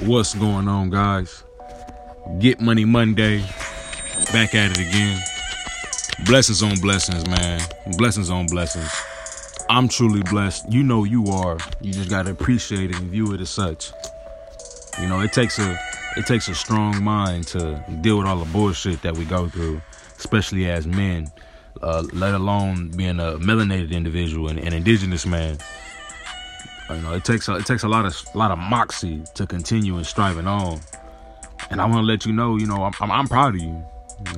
What's going on, guys? Get Money Monday. Back at it again. Blessings on blessings, man. Blessings on blessings. I'm truly blessed. You know you are. You just gotta appreciate it and view it as such. You know, it takes a it takes a strong mind to deal with all the bullshit that we go through, especially as men, uh, let alone being a melanated individual and an indigenous man. You know, it takes a, it takes a lot of a lot of moxie to continue and striving on. And I want to let you know, you know, I'm, I'm, I'm proud of you.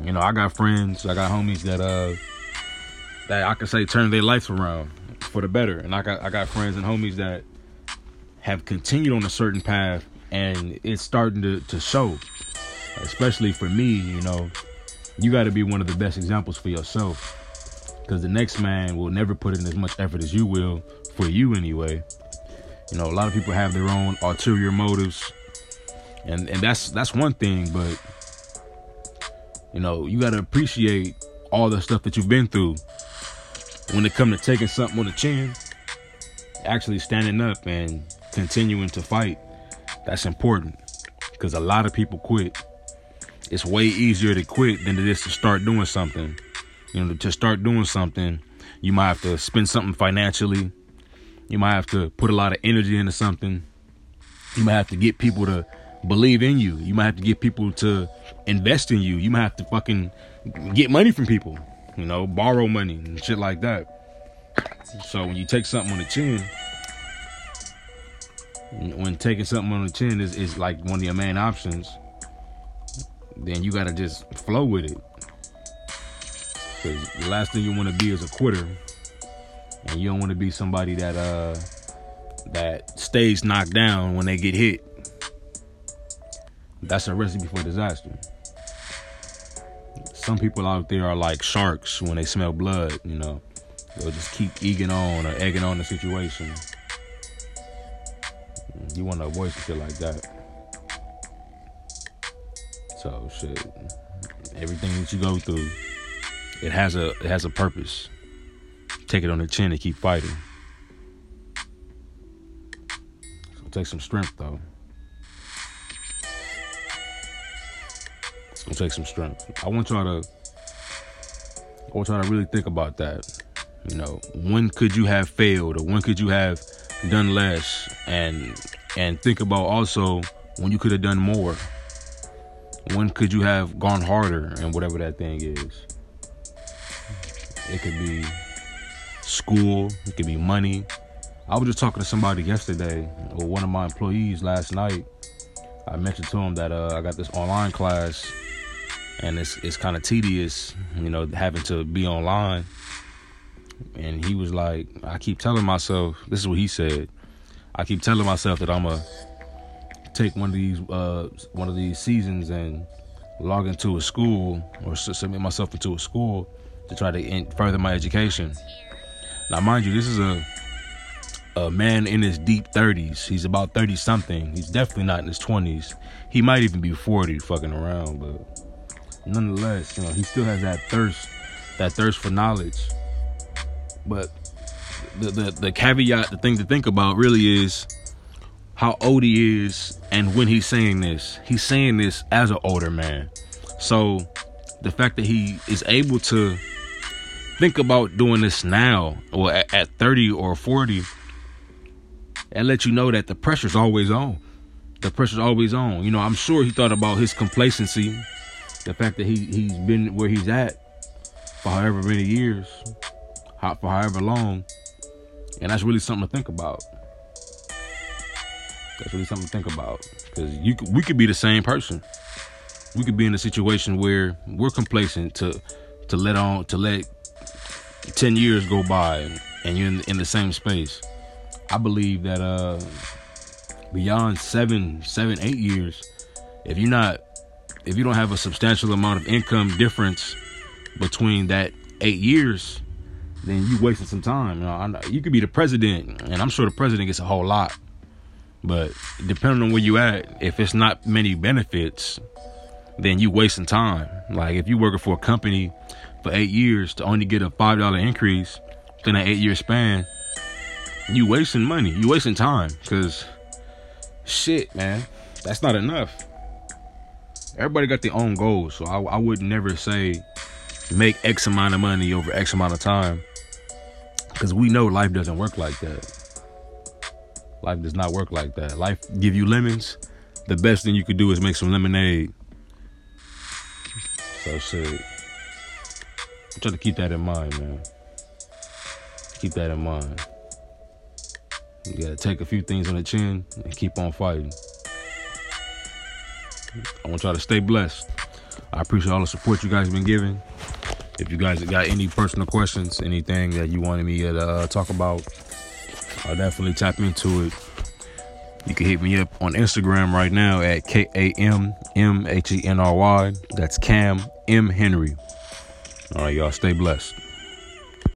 You know, I got friends, I got homies that uh that I can say turn their life around for the better, and I got I got friends and homies that have continued on a certain path, and it's starting to to show. Especially for me, you know, you got to be one of the best examples for yourself, because the next man will never put in as much effort as you will for you anyway. You know, a lot of people have their own ulterior motives, and and that's that's one thing. But you know, you got to appreciate all the stuff that you've been through. When it comes to taking something on the chin, actually standing up and continuing to fight, that's important. Because a lot of people quit. It's way easier to quit than it is to start doing something. You know, to start doing something, you might have to spend something financially you might have to put a lot of energy into something. You might have to get people to believe in you. You might have to get people to invest in you. You might have to fucking get money from people, you know, borrow money and shit like that. So when you take something on the chin, when taking something on the chin is, is like one of your main options, then you gotta just flow with it. Cause the last thing you wanna be is a quitter and you don't want to be somebody that uh that stays knocked down when they get hit. That's a recipe for disaster. Some people out there are like sharks when they smell blood, you know. They'll just keep egging on or egging on the situation. You want to avoid shit like that. So shit. Everything that you go through, it has a it has a purpose take it on the chin and keep fighting. So take some strength though. It's gonna take some strength. I want y'all to I want y'all to really think about that. You know, when could you have failed or when could you have done less and and think about also when you could have done more. When could you have gone harder and whatever that thing is. It could be school, it could be money. I was just talking to somebody yesterday, or one of my employees last night. I mentioned to him that uh, I got this online class, and it's it's kind of tedious, you know, having to be online. And he was like, I keep telling myself, this is what he said. I keep telling myself that I'm gonna take one of these uh, one of these seasons and log into a school or submit myself into a school to try to further my education. Now, mind you, this is a a man in his deep 30s. He's about 30 something. He's definitely not in his 20s. He might even be 40 fucking around, but nonetheless, you know, he still has that thirst, that thirst for knowledge. But the the, the caveat, the thing to think about really is how old he is and when he's saying this. He's saying this as an older man. So the fact that he is able to think about doing this now or at, at 30 or 40 and let you know that the pressure's always on. The pressure's always on. You know, I'm sure he thought about his complacency, the fact that he he's been where he's at for however many years, for however long, and that's really something to think about. That's really something to think about because you we could be the same person. We could be in a situation where we're complacent to to let on to let 10 years go by and you're in, in the same space. I believe that uh beyond seven, seven, eight years, if you're not if you don't have a substantial amount of income difference between that eight years, then you wasting some time. You, know, you could be the president, and I'm sure the president gets a whole lot. But depending on where you at, if it's not many benefits, then you wasting time. Like if you're working for a company for eight years to only get a five dollar increase within an eight year span, you wasting money. You wasting time. Cause shit, man. that's not enough. Everybody got their own goals, so I, I would never say make X amount of money over X amount of time, because we know life doesn't work like that. Life does not work like that. Life give you lemons. The best thing you could do is make some lemonade. So shit. Try to keep that in mind, man. Keep that in mind. You gotta take a few things on the chin and keep on fighting. I want y'all to stay blessed. I appreciate all the support you guys have been giving. If you guys got any personal questions, anything that you wanted me to uh, talk about, I'll definitely tap into it. You can hit me up on Instagram right now at K A M M H E N R Y. That's Cam M Henry. All right, y'all stay blessed.